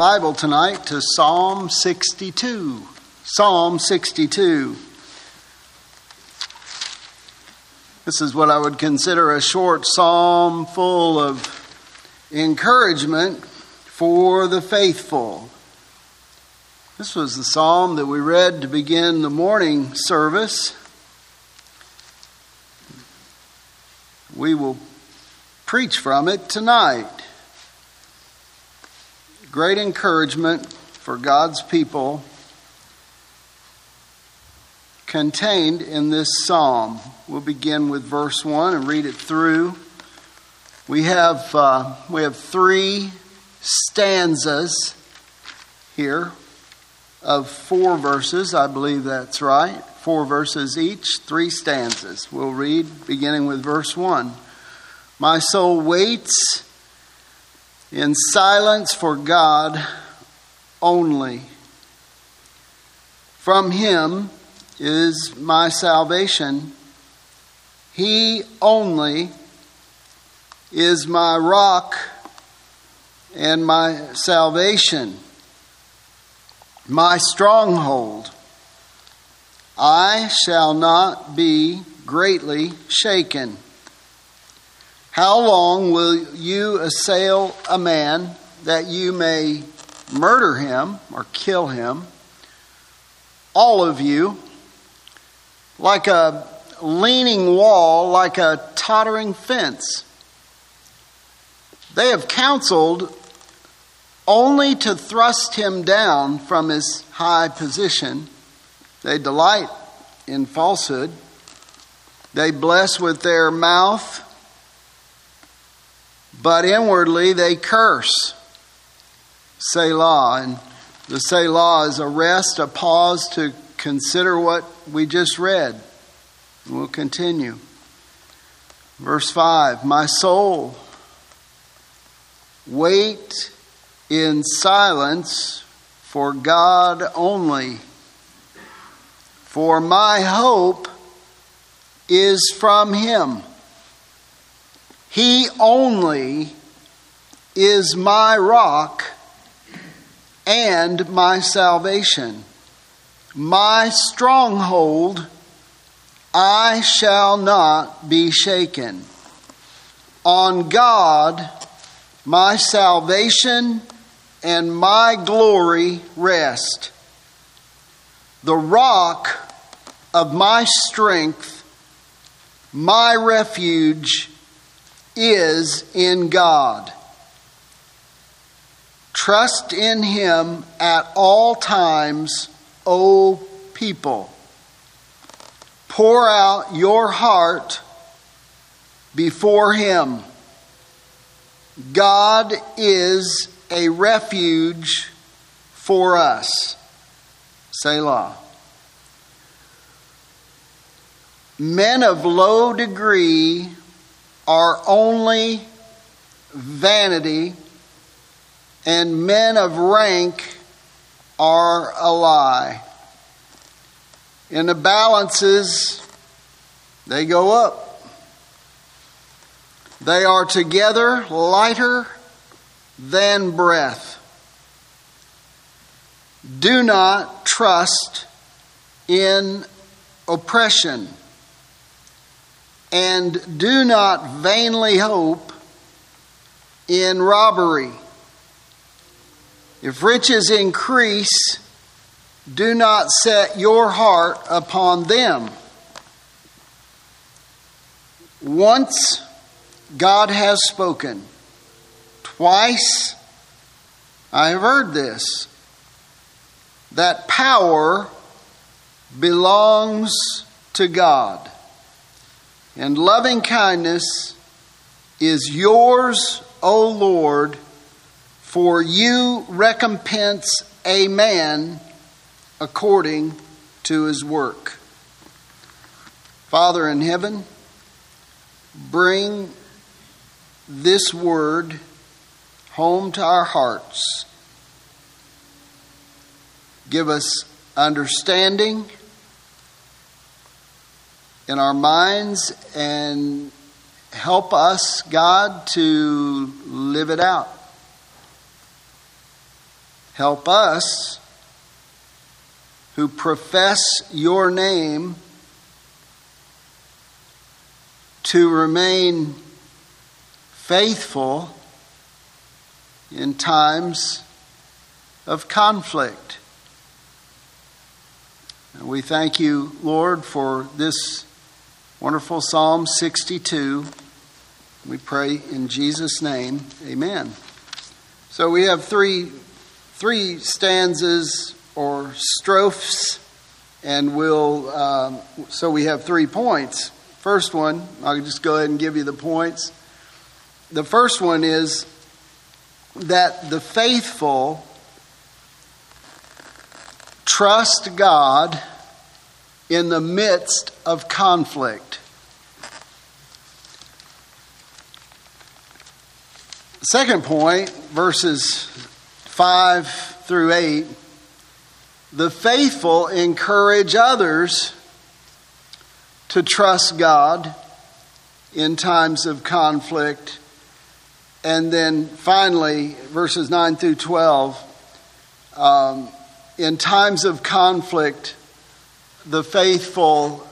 Bible tonight to Psalm 62. Psalm 62. This is what I would consider a short psalm full of encouragement for the faithful. This was the psalm that we read to begin the morning service. We will preach from it tonight. Great encouragement for God's people contained in this psalm. We'll begin with verse 1 and read it through. We have, uh, we have three stanzas here of four verses. I believe that's right. Four verses each, three stanzas. We'll read beginning with verse 1. My soul waits in silence for God only. From Him is my salvation. He only is my rock and my salvation, my stronghold. I shall not be greatly shaken. How long will you assail a man that you may murder him or kill him? All of you like a leaning wall, like a tottering fence. They have counseled only to thrust him down from his high position. They delight in falsehood. They bless with their mouth, but inwardly they curse. Selah. And the Selah is a rest, a pause to consider what we just read. We'll continue. Verse 5 My soul, wait in silence for God only, for my hope is from Him. He only is my rock and my salvation my stronghold, I shall not be shaken. On God, my salvation and my glory rest. The rock of my strength, my refuge, is in God. Trust in Him at all times O people. Pour out your heart before Him. God is a refuge for us. Selah. Men of low degree are only vanity, and men of rank are a lie. In the balances, they go up. They are together lighter than breath. Do not trust in oppression, and do not vainly hope in robbery. If riches increase, do not set your heart upon them. Once God has spoken, twice I have heard this that power belongs to God, and loving kindness is yours, O Lord for you recompense a man according to his work. Father in heaven, bring this word home to our hearts. Give us understanding in our minds and help us, God, to live it out. Help us who profess your name to remain faithful in times of conflict. And we thank you, Lord, for this wonderful Psalm 62. We pray in Jesus' name, amen. So we have three, three stanzas or strophes, and we'll, um, so we have three points. First one, I'll just go ahead and give you the points. The first one is that the faithful trust God in the midst of conflict. Second point, verses 5 through 8 the faithful encourage others to trust God in times of conflict and then finally, verses 9 through 12, um, in times of conflict, the faithful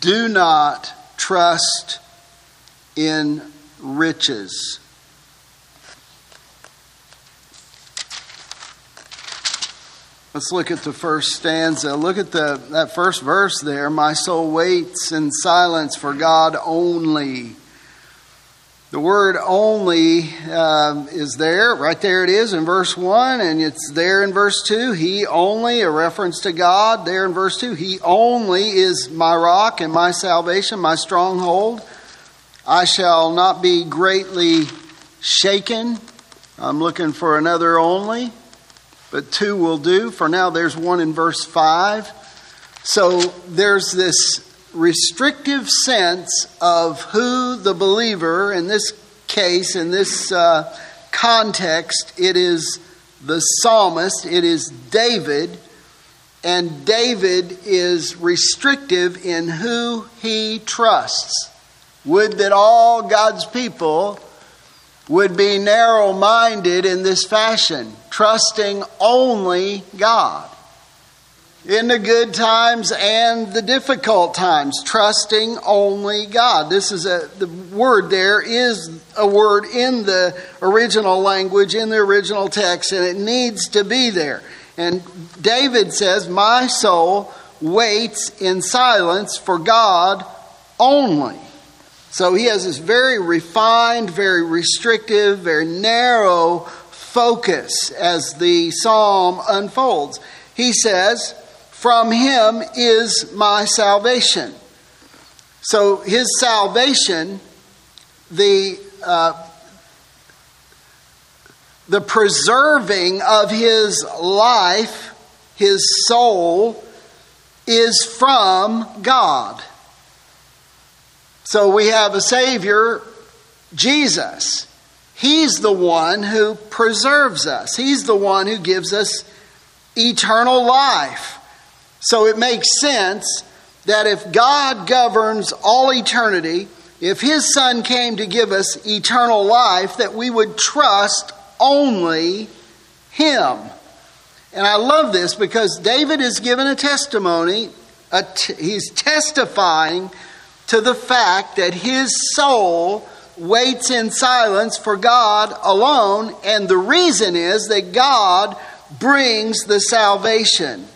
do not trust in riches. Let's look at the first stanza. Look at the, that first verse there. My soul waits in silence for God only. The word only um, is there, right there it is in verse 1, and it's there in verse 2. He only, a reference to God, there in verse 2. He only is my rock and my salvation, my stronghold. I shall not be greatly shaken. I'm looking for another only, but two will do. For now, there's one in verse 5. So there's this restrictive sense of who the believer, in this case, in this uh, context, it is the psalmist, it is David, and David is restrictive in who he trusts. Would that all God's people would be narrow minded in this fashion, trusting only God in the good times and the difficult times, trusting only God. This is a the word there is a word in the original language, in the original text, and it needs to be there. And David says, My soul waits in silence for God only. So he has this very refined, very restrictive, very narrow focus as the psalm unfolds. He says, from him is my salvation. So his salvation, the uh, the preserving of his life, his soul, is from God. So we have a Savior, Jesus. He's the one who preserves us, He's the one who gives us eternal life. So it makes sense that if God governs all eternity, if His Son came to give us eternal life, that we would trust only Him. And I love this because David is given a testimony, a t- he's testifying to the fact that his soul waits in silence for God alone, and the reason is that God brings the salvation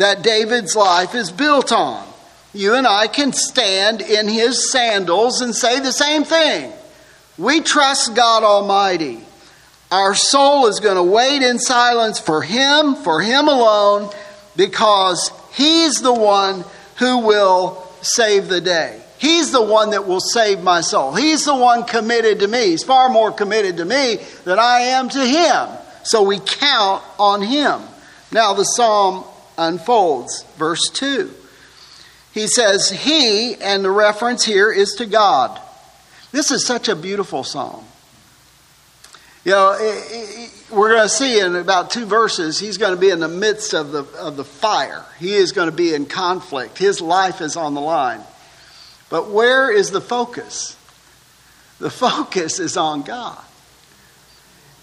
that David's life is built on. You and I can stand in his sandals and say the same thing. We trust God Almighty. Our soul is going to wait in silence for him, for him alone, because he's the one who will save the day. He's the one that will save my soul. He's the one committed to me. He's far more committed to me than I am to him. So we count on him. Now, the psalm unfolds. Verse 2. He says, He, and the reference here is to God. This is such a beautiful psalm. You know, we're going to see in about two verses, he's going to be in the midst of the, of the fire. He is going to be in conflict. His life is on the line. But where is the focus? The focus is on God.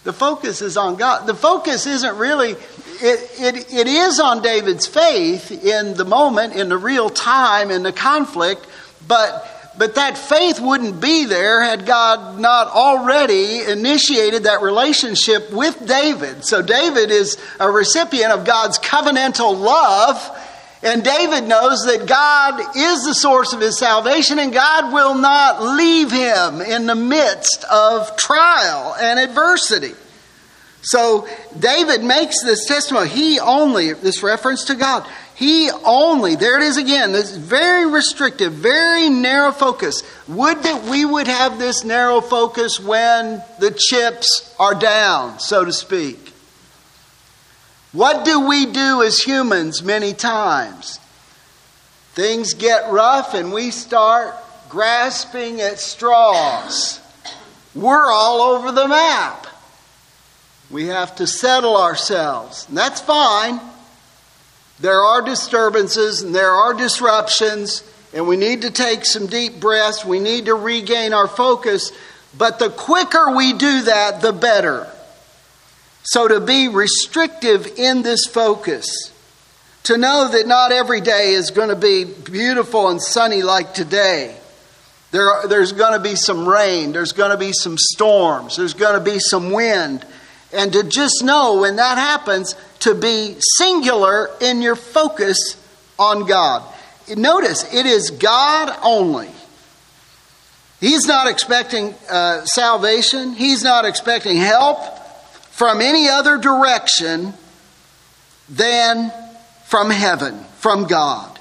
The focus is on God. The focus isn't really, it, it, it is on David's faith in the moment, in the real time, in the conflict, but but that faith wouldn't be there had God not already initiated that relationship with David. So David is a recipient of God's covenantal love. And David knows that God is the source of his salvation and God will not leave him in the midst of trial and adversity. So David makes this testimony. He only, this reference to God, he only, there it is again, this very restrictive, very narrow focus. Would that we would have this narrow focus when the chips are down, so to speak. What do we do as humans many times? Things get rough and we start grasping at straws. We're all over the map. We have to settle ourselves. And that's fine. There are disturbances and there are disruptions, and we need to take some deep breaths. We need to regain our focus. But the quicker we do that, the better. So, to be restrictive in this focus, to know that not every day is going to be beautiful and sunny like today. There there's going to be some rain, there's going to be some storms, there's going to be some wind. And to just know when that happens, to be singular in your focus on God. Notice, it is God only. He's not expecting uh, salvation, He's not expecting help from any other direction than from heaven, from God.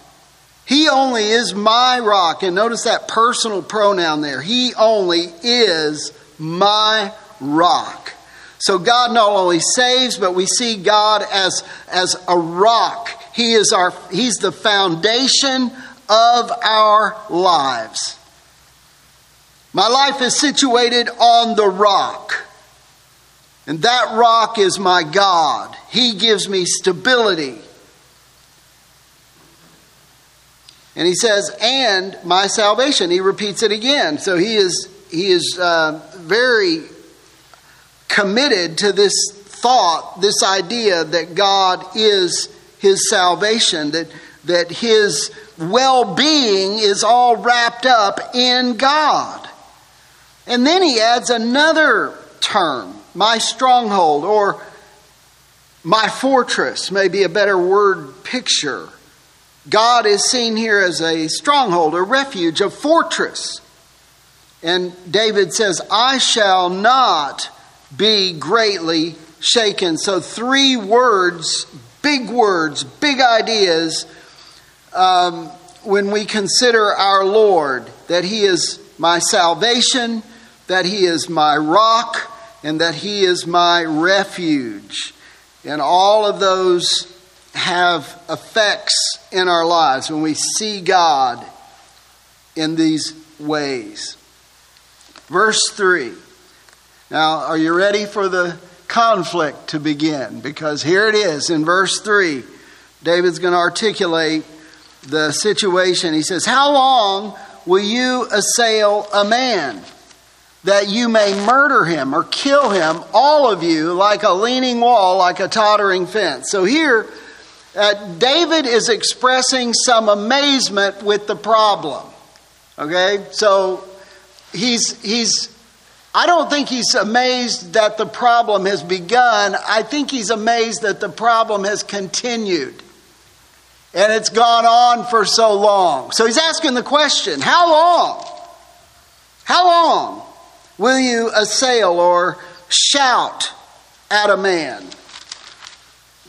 He only is my rock. And notice that personal pronoun there. He only is my rock. So God not only saves, but we see God as, as a rock. He is our, He's the foundation of our lives. My life is situated on the rock. And that rock is my God. He gives me stability. And he says, and my salvation. He repeats it again. So he is, he is uh, very committed to this thought, this idea that God is his salvation, that, that his well being is all wrapped up in God. And then he adds another term, my stronghold, or my fortress, may be a better word picture. God is seen here as a stronghold, a refuge, a fortress. And David says, I shall not be greatly shaken. So, three words, big words, big ideas um, when we consider our Lord that He is my salvation, that He is my rock, and that He is my refuge. And all of those have effects in our lives when we see God in these ways. Verse 3 now, are you ready for the conflict to begin? Because here it is in verse 3. David's going to articulate the situation. He says, How long will you assail a man that you may murder him or kill him, all of you, like a leaning wall, like a tottering fence? So here, uh, David is expressing some amazement with the problem. Okay? So he's, he's I don't think he's amazed that the problem has begun. I think he's amazed that the problem has continued. And it's gone on for so long. So he's asking the question how long? How long will you assail or shout at a man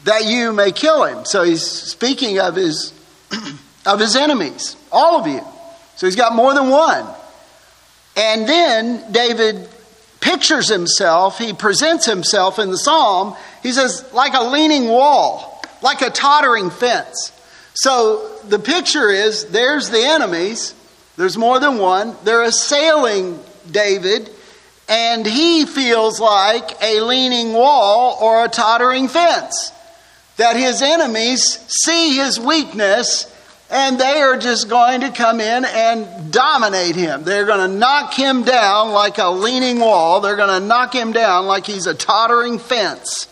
that you may kill him? So he's speaking of his, of his enemies, all of you. So he's got more than one. And then David pictures himself, he presents himself in the psalm, he says, like a leaning wall, like a tottering fence. So the picture is there's the enemies, there's more than one, they're assailing David, and he feels like a leaning wall or a tottering fence. That his enemies see his weakness and they are just going to come in and dominate him. They're going to knock him down like a leaning wall. They're going to knock him down like he's a tottering fence.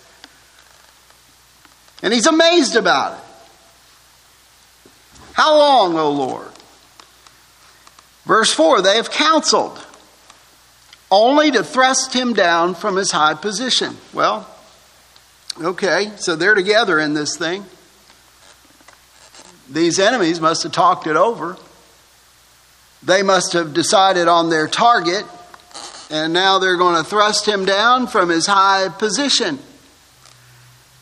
And he's amazed about it. How long, O Lord? Verse 4 They have counseled only to thrust him down from his high position. Well, okay, so they're together in this thing. These enemies must have talked it over. They must have decided on their target, and now they're going to thrust him down from his high position.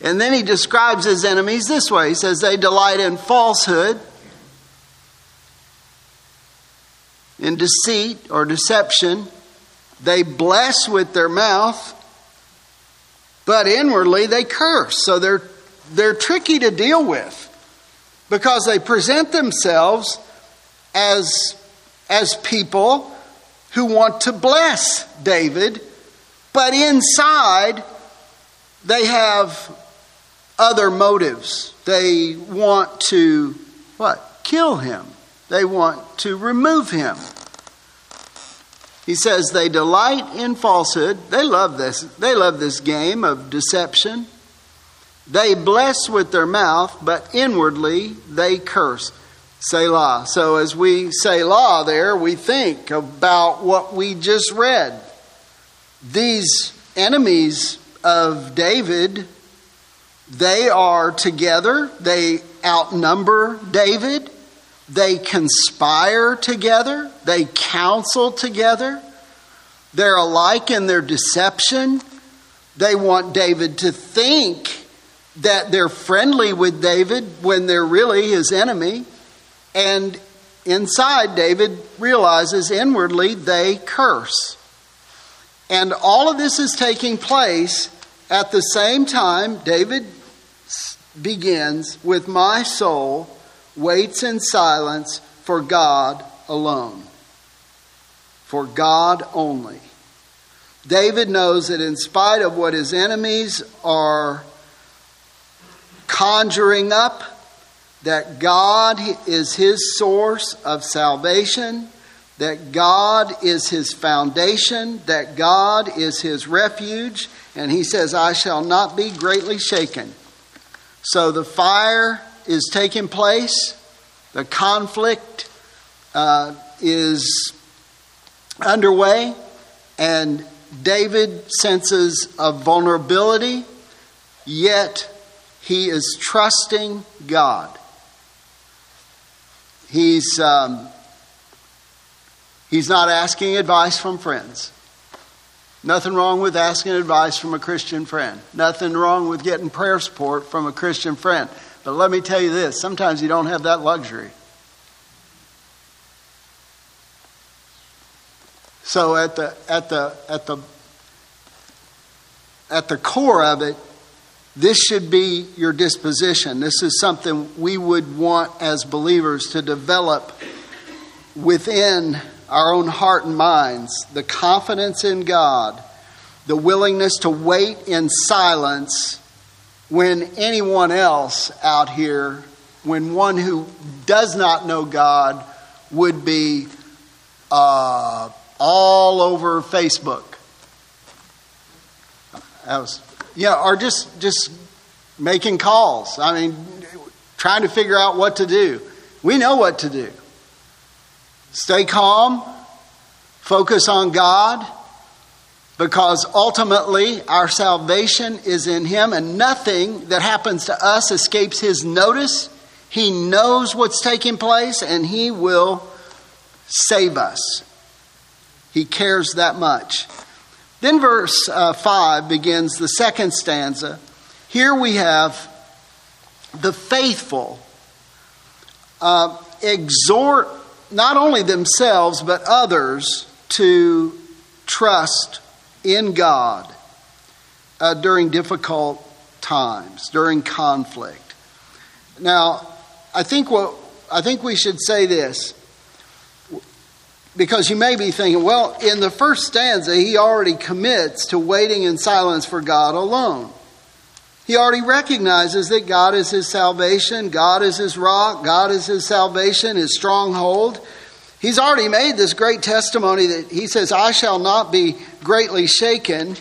And then he describes his enemies this way He says, They delight in falsehood, in deceit or deception. They bless with their mouth, but inwardly they curse. So they're, they're tricky to deal with because they present themselves as, as people who want to bless David, but inside they have other motives. They want to what? Kill him. They want to remove him. He says they delight in falsehood. They love this. They love this game of deception. They bless with their mouth, but inwardly they curse. Selah. So as we Selah there, we think about what we just read. These enemies of David, they are together. They outnumber David. They conspire together. They counsel together. They're alike in their deception. They want David to think that they're friendly with David when they're really his enemy. And inside, David realizes inwardly they curse. And all of this is taking place at the same time. David begins with, My soul waits in silence for God alone, for God only. David knows that in spite of what his enemies are conjuring up that God is his source of salvation, that God is his foundation, that God is his refuge, and he says, I shall not be greatly shaken. So the fire is taking place, the conflict uh, is underway, and David senses a vulnerability, yet he is trusting God. He's, um, he's not asking advice from friends. Nothing wrong with asking advice from a Christian friend. Nothing wrong with getting prayer support from a Christian friend. But let me tell you this sometimes you don't have that luxury. So at the at the at the at the core of it, this should be your disposition. This is something we would want as believers to develop within our own heart and minds the confidence in God, the willingness to wait in silence when anyone else out here, when one who does not know God would be uh, all over Facebook. That was yeah, or just just making calls. I mean, trying to figure out what to do. We know what to do. Stay calm, focus on God, because ultimately our salvation is in Him, and nothing that happens to us escapes His notice. He knows what's taking place, and He will save us. He cares that much. Then verse uh, 5 begins the second stanza. Here we have the faithful uh, exhort not only themselves but others to trust in God uh, during difficult times, during conflict. Now, I think what I think we should say this because you may be thinking, well, in the first stanza, he already commits to waiting in silence for God alone. He already recognizes that God is his salvation, God is his rock, God is his salvation, his stronghold. He's already made this great testimony that he says, I shall not be greatly shaken.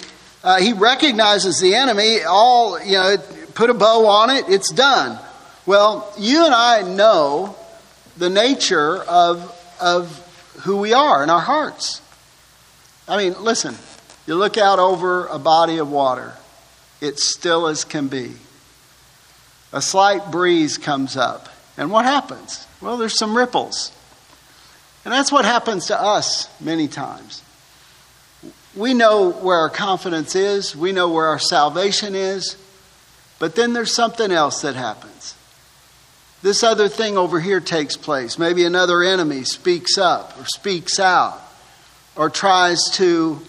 Uh, he recognizes the enemy, all, you know, put a bow on it, it's done. Well, you and I know the nature of, of who we are in our hearts. I mean, listen, you look out over a body of water, it's still as can be. A slight breeze comes up, and what happens? Well, there's some ripples. And that's what happens to us many times. We know where our confidence is, we know where our salvation is, but then there's something else that happens. This other thing over here takes place. Maybe another enemy speaks up or speaks out or tries to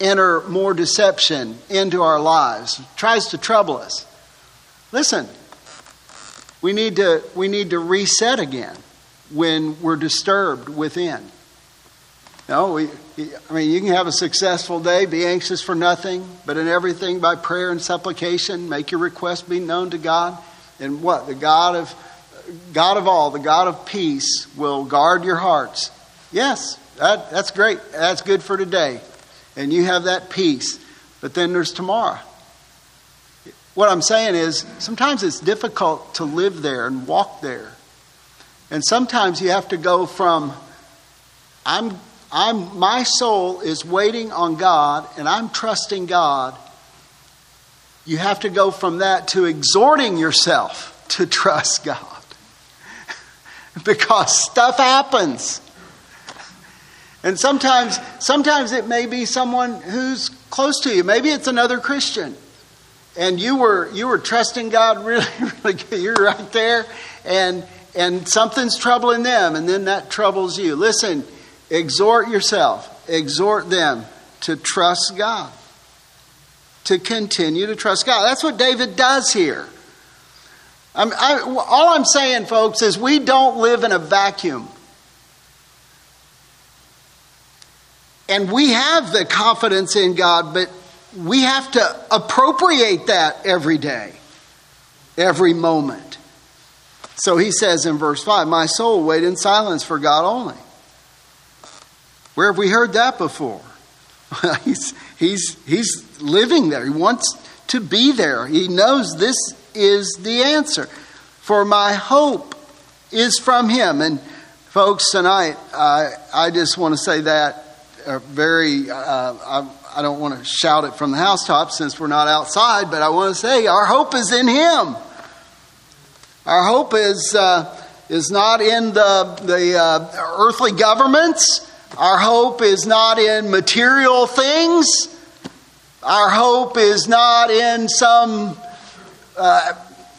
enter more deception into our lives, tries to trouble us. Listen, we need to, we need to reset again when we're disturbed within. No, we, I mean, you can have a successful day, be anxious for nothing, but in everything by prayer and supplication, make your request be known to God. And what? The God of, God of all, the God of peace, will guard your hearts. Yes, that, that's great. That's good for today. And you have that peace. But then there's tomorrow. What I'm saying is, sometimes it's difficult to live there and walk there and sometimes you have to go from, I'm, I'm, my soul is waiting on God and I'm trusting God. You have to go from that to exhorting yourself to trust God. because stuff happens. And sometimes, sometimes it may be someone who's close to you. Maybe it's another Christian. And you were, you were trusting God really, really good. You're right there. And, and something's troubling them, and then that troubles you. Listen, exhort yourself, exhort them to trust God, to continue to trust God. That's what David does here. I'm, I, all I'm saying, folks, is we don't live in a vacuum. And we have the confidence in God, but we have to appropriate that every day, every moment. So he says in verse 5, My soul wait in silence for God only. Where have we heard that before? he's, he's, he's living there. He wants to be there. He knows this is the answer. For my hope is from him. And folks, tonight, uh, I just want to say that uh, very, uh, I, I don't want to shout it from the housetop since we're not outside, but I want to say our hope is in him. Our hope is, uh, is not in the, the uh, earthly governments. Our hope is not in material things. Our hope is not in some uh,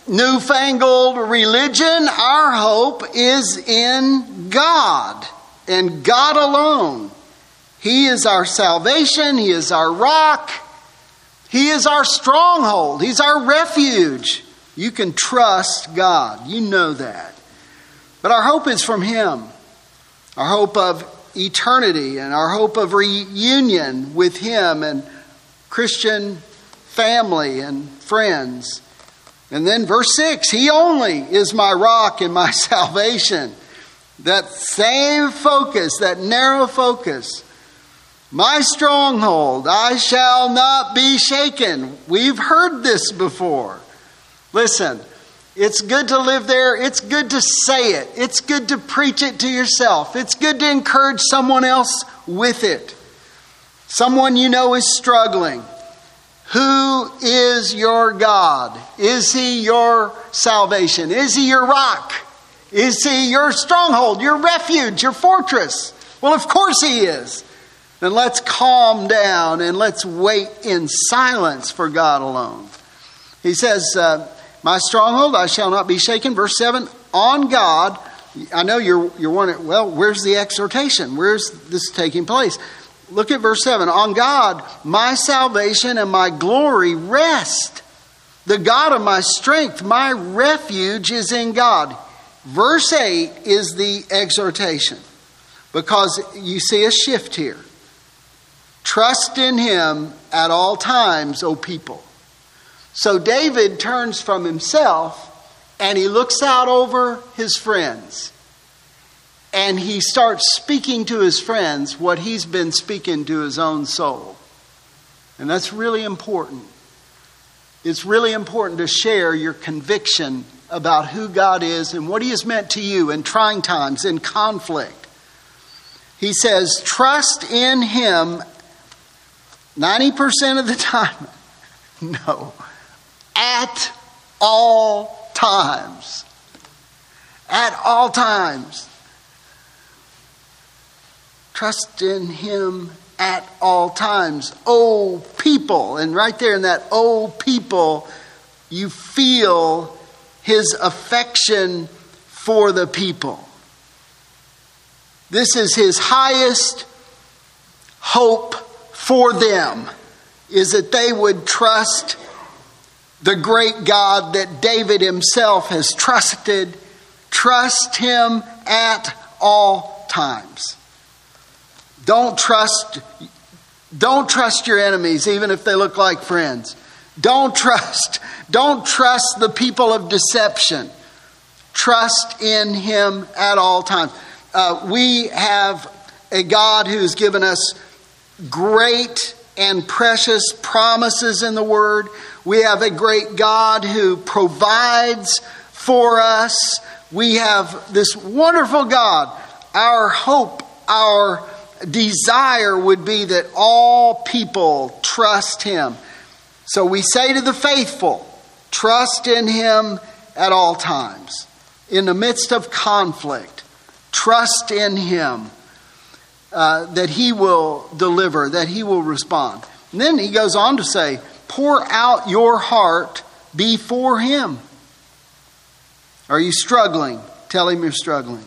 newfangled religion. Our hope is in God and God alone. He is our salvation, He is our rock, He is our stronghold, He's our refuge. You can trust God. You know that. But our hope is from Him. Our hope of eternity and our hope of reunion with Him and Christian family and friends. And then verse 6 He only is my rock and my salvation. That same focus, that narrow focus. My stronghold, I shall not be shaken. We've heard this before. Listen, it's good to live there. It's good to say it. It's good to preach it to yourself. It's good to encourage someone else with it. Someone you know is struggling. Who is your God? Is he your salvation? Is he your rock? Is he your stronghold, your refuge, your fortress? Well, of course he is. Then let's calm down and let's wait in silence for God alone. He says, uh, my stronghold, I shall not be shaken. Verse 7 On God, I know you're, you're wondering, well, where's the exhortation? Where's this taking place? Look at verse 7 On God, my salvation and my glory rest. The God of my strength, my refuge is in God. Verse 8 is the exhortation because you see a shift here. Trust in Him at all times, O people. So David turns from himself and he looks out over his friends. And he starts speaking to his friends what he's been speaking to his own soul. And that's really important. It's really important to share your conviction about who God is and what He has meant to you in trying times, in conflict. He says, trust in Him 90% of the time. No, at all times. At all times. Trust in Him at all times. Oh, people. And right there in that, oh, people, you feel his affection for the people. This is his highest hope for them is that they would trust the great God that David himself has trusted. Trust him at all times. Don't trust don't trust your enemies even if they look like friends. Don't trust. Don't trust the people of deception. Trust in Him at all times. Uh, we have a God who's given us great and precious promises in the Word. We have a great God who provides for us. We have this wonderful God. Our hope, our desire would be that all people trust Him. So we say to the faithful, trust in him at all times. In the midst of conflict, trust in him uh, that he will deliver, that he will respond. And then he goes on to say, pour out your heart before him. Are you struggling? Tell him you're struggling.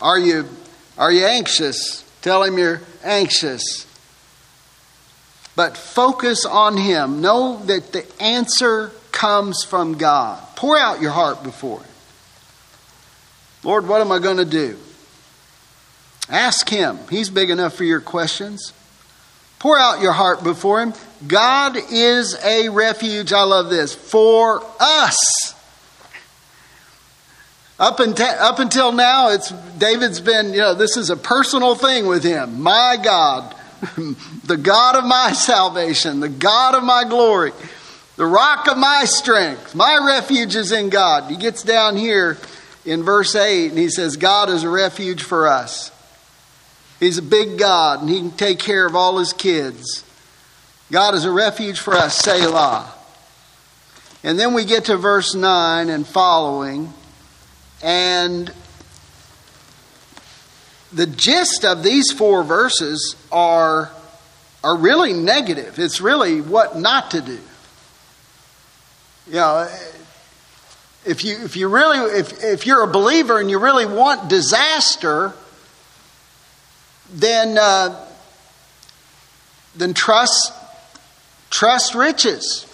Are you are you anxious? Tell him you're anxious. But focus on him. Know that the answer comes from God. Pour out your heart before him. Lord, what am I going to do? Ask him. He's big enough for your questions. Pour out your heart before him. God is a refuge, I love this, for us. Up until, up until now, it's David's been, you know, this is a personal thing with him. My God, the God of my salvation, the God of my glory, the rock of my strength, my refuge is in God. He gets down here in verse 8 and he says, God is a refuge for us. He's a big God and he can take care of all his kids. God is a refuge for us, Selah. And then we get to verse 9 and following. And the gist of these four verses are, are really negative. It's really what not to do. You know, if you, if you really, if, if you're a believer and you really want disaster, then, uh, then trust, trust riches.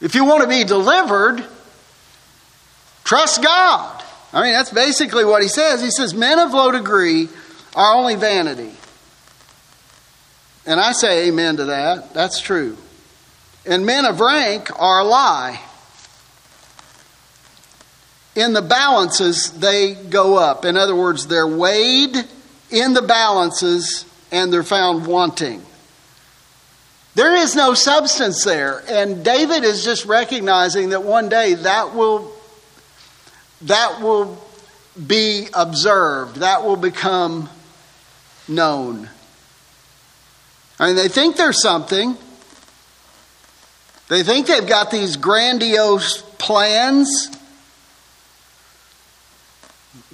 If you want to be delivered, Trust God. I mean, that's basically what he says. He says, Men of low degree are only vanity. And I say amen to that. That's true. And men of rank are a lie. In the balances, they go up. In other words, they're weighed in the balances and they're found wanting. There is no substance there. And David is just recognizing that one day that will that will be observed, that will become known. I mean, they think there's something. They think they've got these grandiose plans.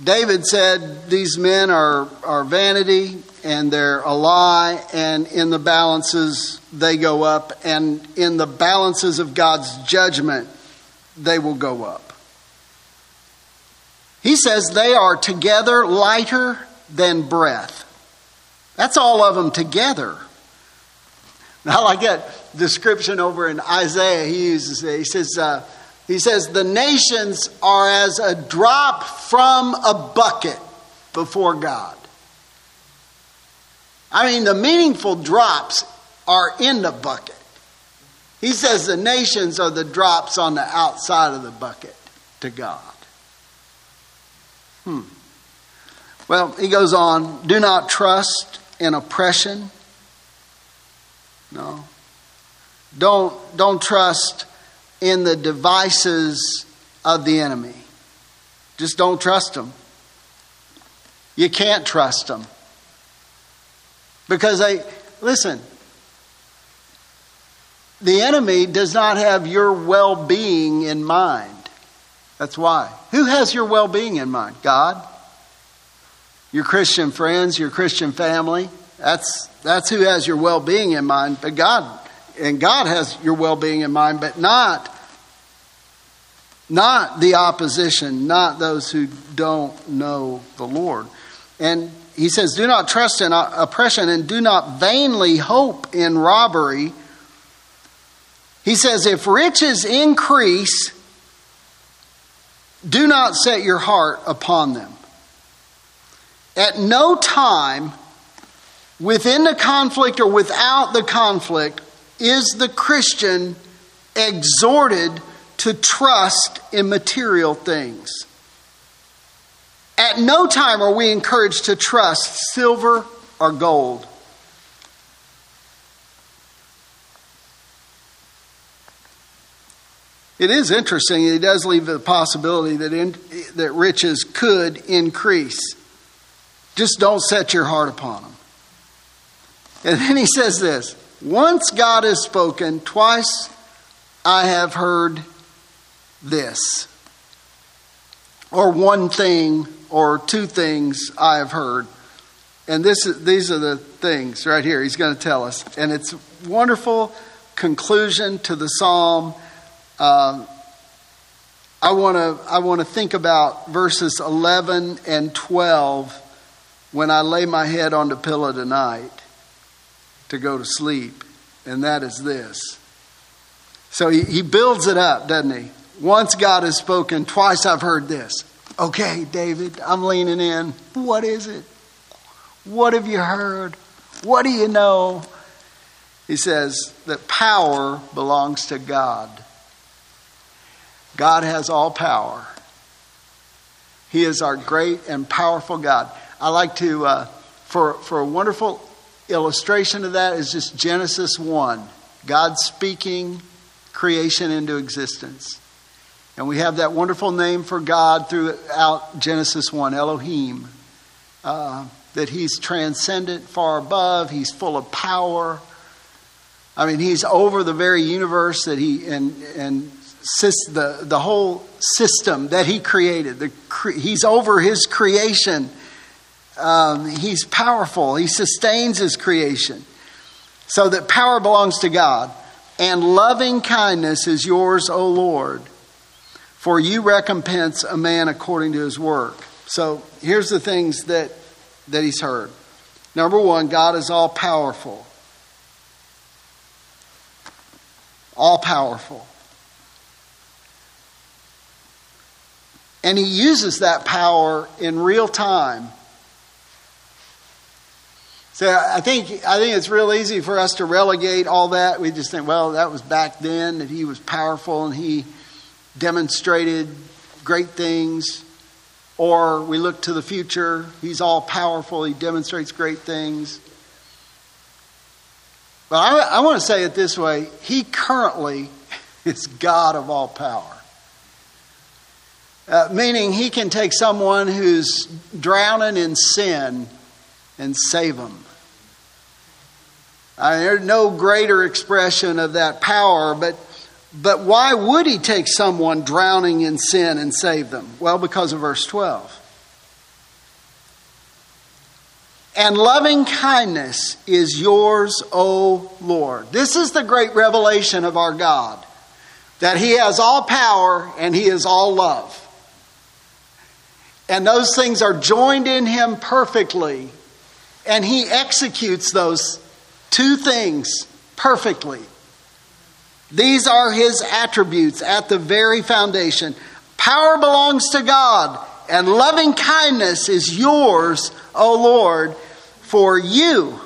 David said these men are, are vanity and they're a lie, and in the balances they go up, and in the balances of God's judgment they will go up. He says they are together lighter than breath. That's all of them together. Now, I like that description over in Isaiah. He uses it. He says, uh, he says, the nations are as a drop from a bucket before God. I mean, the meaningful drops are in the bucket. He says the nations are the drops on the outside of the bucket to God. Hmm. Well, he goes on do not trust in oppression. No. Don't, don't trust in the devices of the enemy. Just don't trust them. You can't trust them. Because they, listen, the enemy does not have your well being in mind. That's why. Who has your well being in mind? God? Your Christian friends, your Christian family? That's, that's who has your well being in mind. But God, and God has your well being in mind, but not, not the opposition, not those who don't know the Lord. And he says, Do not trust in oppression and do not vainly hope in robbery. He says, If riches increase, do not set your heart upon them. At no time, within the conflict or without the conflict, is the Christian exhorted to trust in material things. At no time are we encouraged to trust silver or gold. It is interesting, he does leave the possibility that, in, that riches could increase. Just don't set your heart upon them. And then he says this Once God has spoken, twice I have heard this. Or one thing or two things I have heard. And this, these are the things right here he's going to tell us. And it's wonderful conclusion to the psalm. Uh, I want to I want to think about verses 11 and 12 when I lay my head on the pillow tonight to go to sleep, and that is this. So he, he builds it up, doesn't he? Once God has spoken, twice I've heard this. Okay, David, I'm leaning in. What is it? What have you heard? What do you know? He says that power belongs to God. God has all power. He is our great and powerful God. I like to, uh, for, for a wonderful illustration of that, is just Genesis 1. God speaking creation into existence. And we have that wonderful name for God throughout Genesis 1, Elohim. Uh, that he's transcendent, far above, he's full of power. I mean, he's over the very universe that he, and, and the, the whole system that he created. The, he's over his creation. Um, he's powerful, he sustains his creation. So that power belongs to God. And loving kindness is yours, O Lord for you recompense a man according to his work. So here's the things that, that he's heard. Number one, God is all powerful. All powerful. And he uses that power in real time. So I think I think it's real easy for us to relegate all that. We just think, well, that was back then that he was powerful and he demonstrated great things, or we look to the future. He's all powerful, he demonstrates great things. But I, I want to say it this way He currently is God of all power. Uh, meaning, he can take someone who's drowning in sin and save them. I there's no greater expression of that power, but but why would he take someone drowning in sin and save them? Well, because of verse 12. And loving kindness is yours, O Lord. This is the great revelation of our God that He has all power and He is all love. And those things are joined in Him perfectly, and He executes those two things perfectly. These are his attributes at the very foundation. Power belongs to God, and loving kindness is yours, O Lord, for you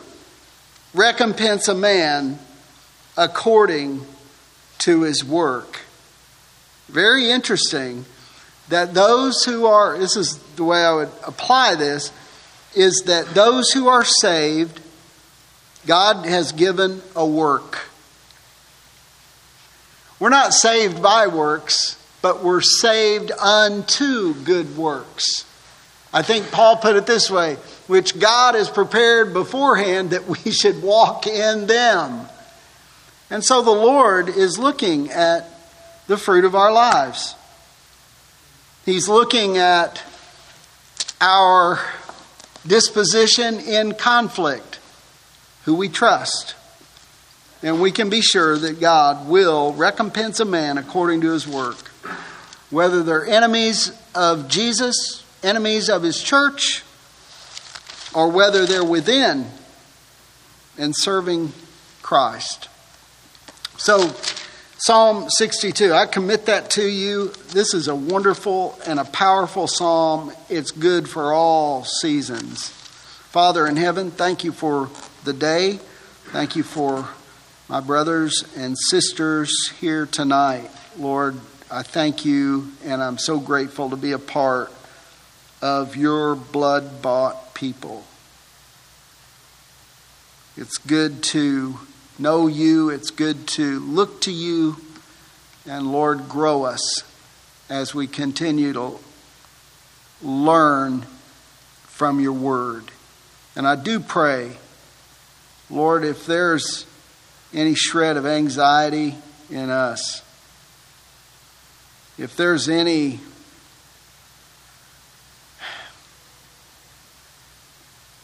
recompense a man according to his work. Very interesting that those who are, this is the way I would apply this, is that those who are saved, God has given a work. We're not saved by works, but we're saved unto good works. I think Paul put it this way which God has prepared beforehand that we should walk in them. And so the Lord is looking at the fruit of our lives. He's looking at our disposition in conflict, who we trust. And we can be sure that God will recompense a man according to his work. Whether they're enemies of Jesus, enemies of his church, or whether they're within and serving Christ. So, Psalm 62, I commit that to you. This is a wonderful and a powerful psalm. It's good for all seasons. Father in heaven, thank you for the day. Thank you for my brothers and sisters here tonight. Lord, I thank you and I'm so grateful to be a part of your blood bought people. It's good to know you, it's good to look to you, and Lord, grow us as we continue to learn from your word. And I do pray, Lord, if there's any shred of anxiety in us, if there's any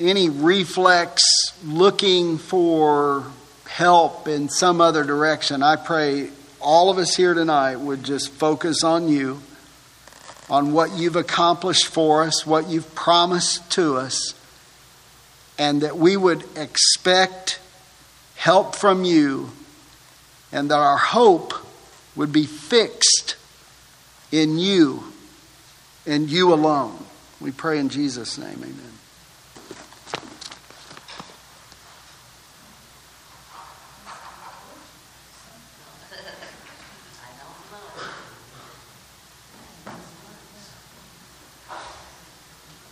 any reflex looking for help in some other direction, I pray all of us here tonight would just focus on you, on what you've accomplished for us, what you've promised to us, and that we would expect help from you, and that our hope would be fixed in you and you alone. We pray in Jesus' name, amen.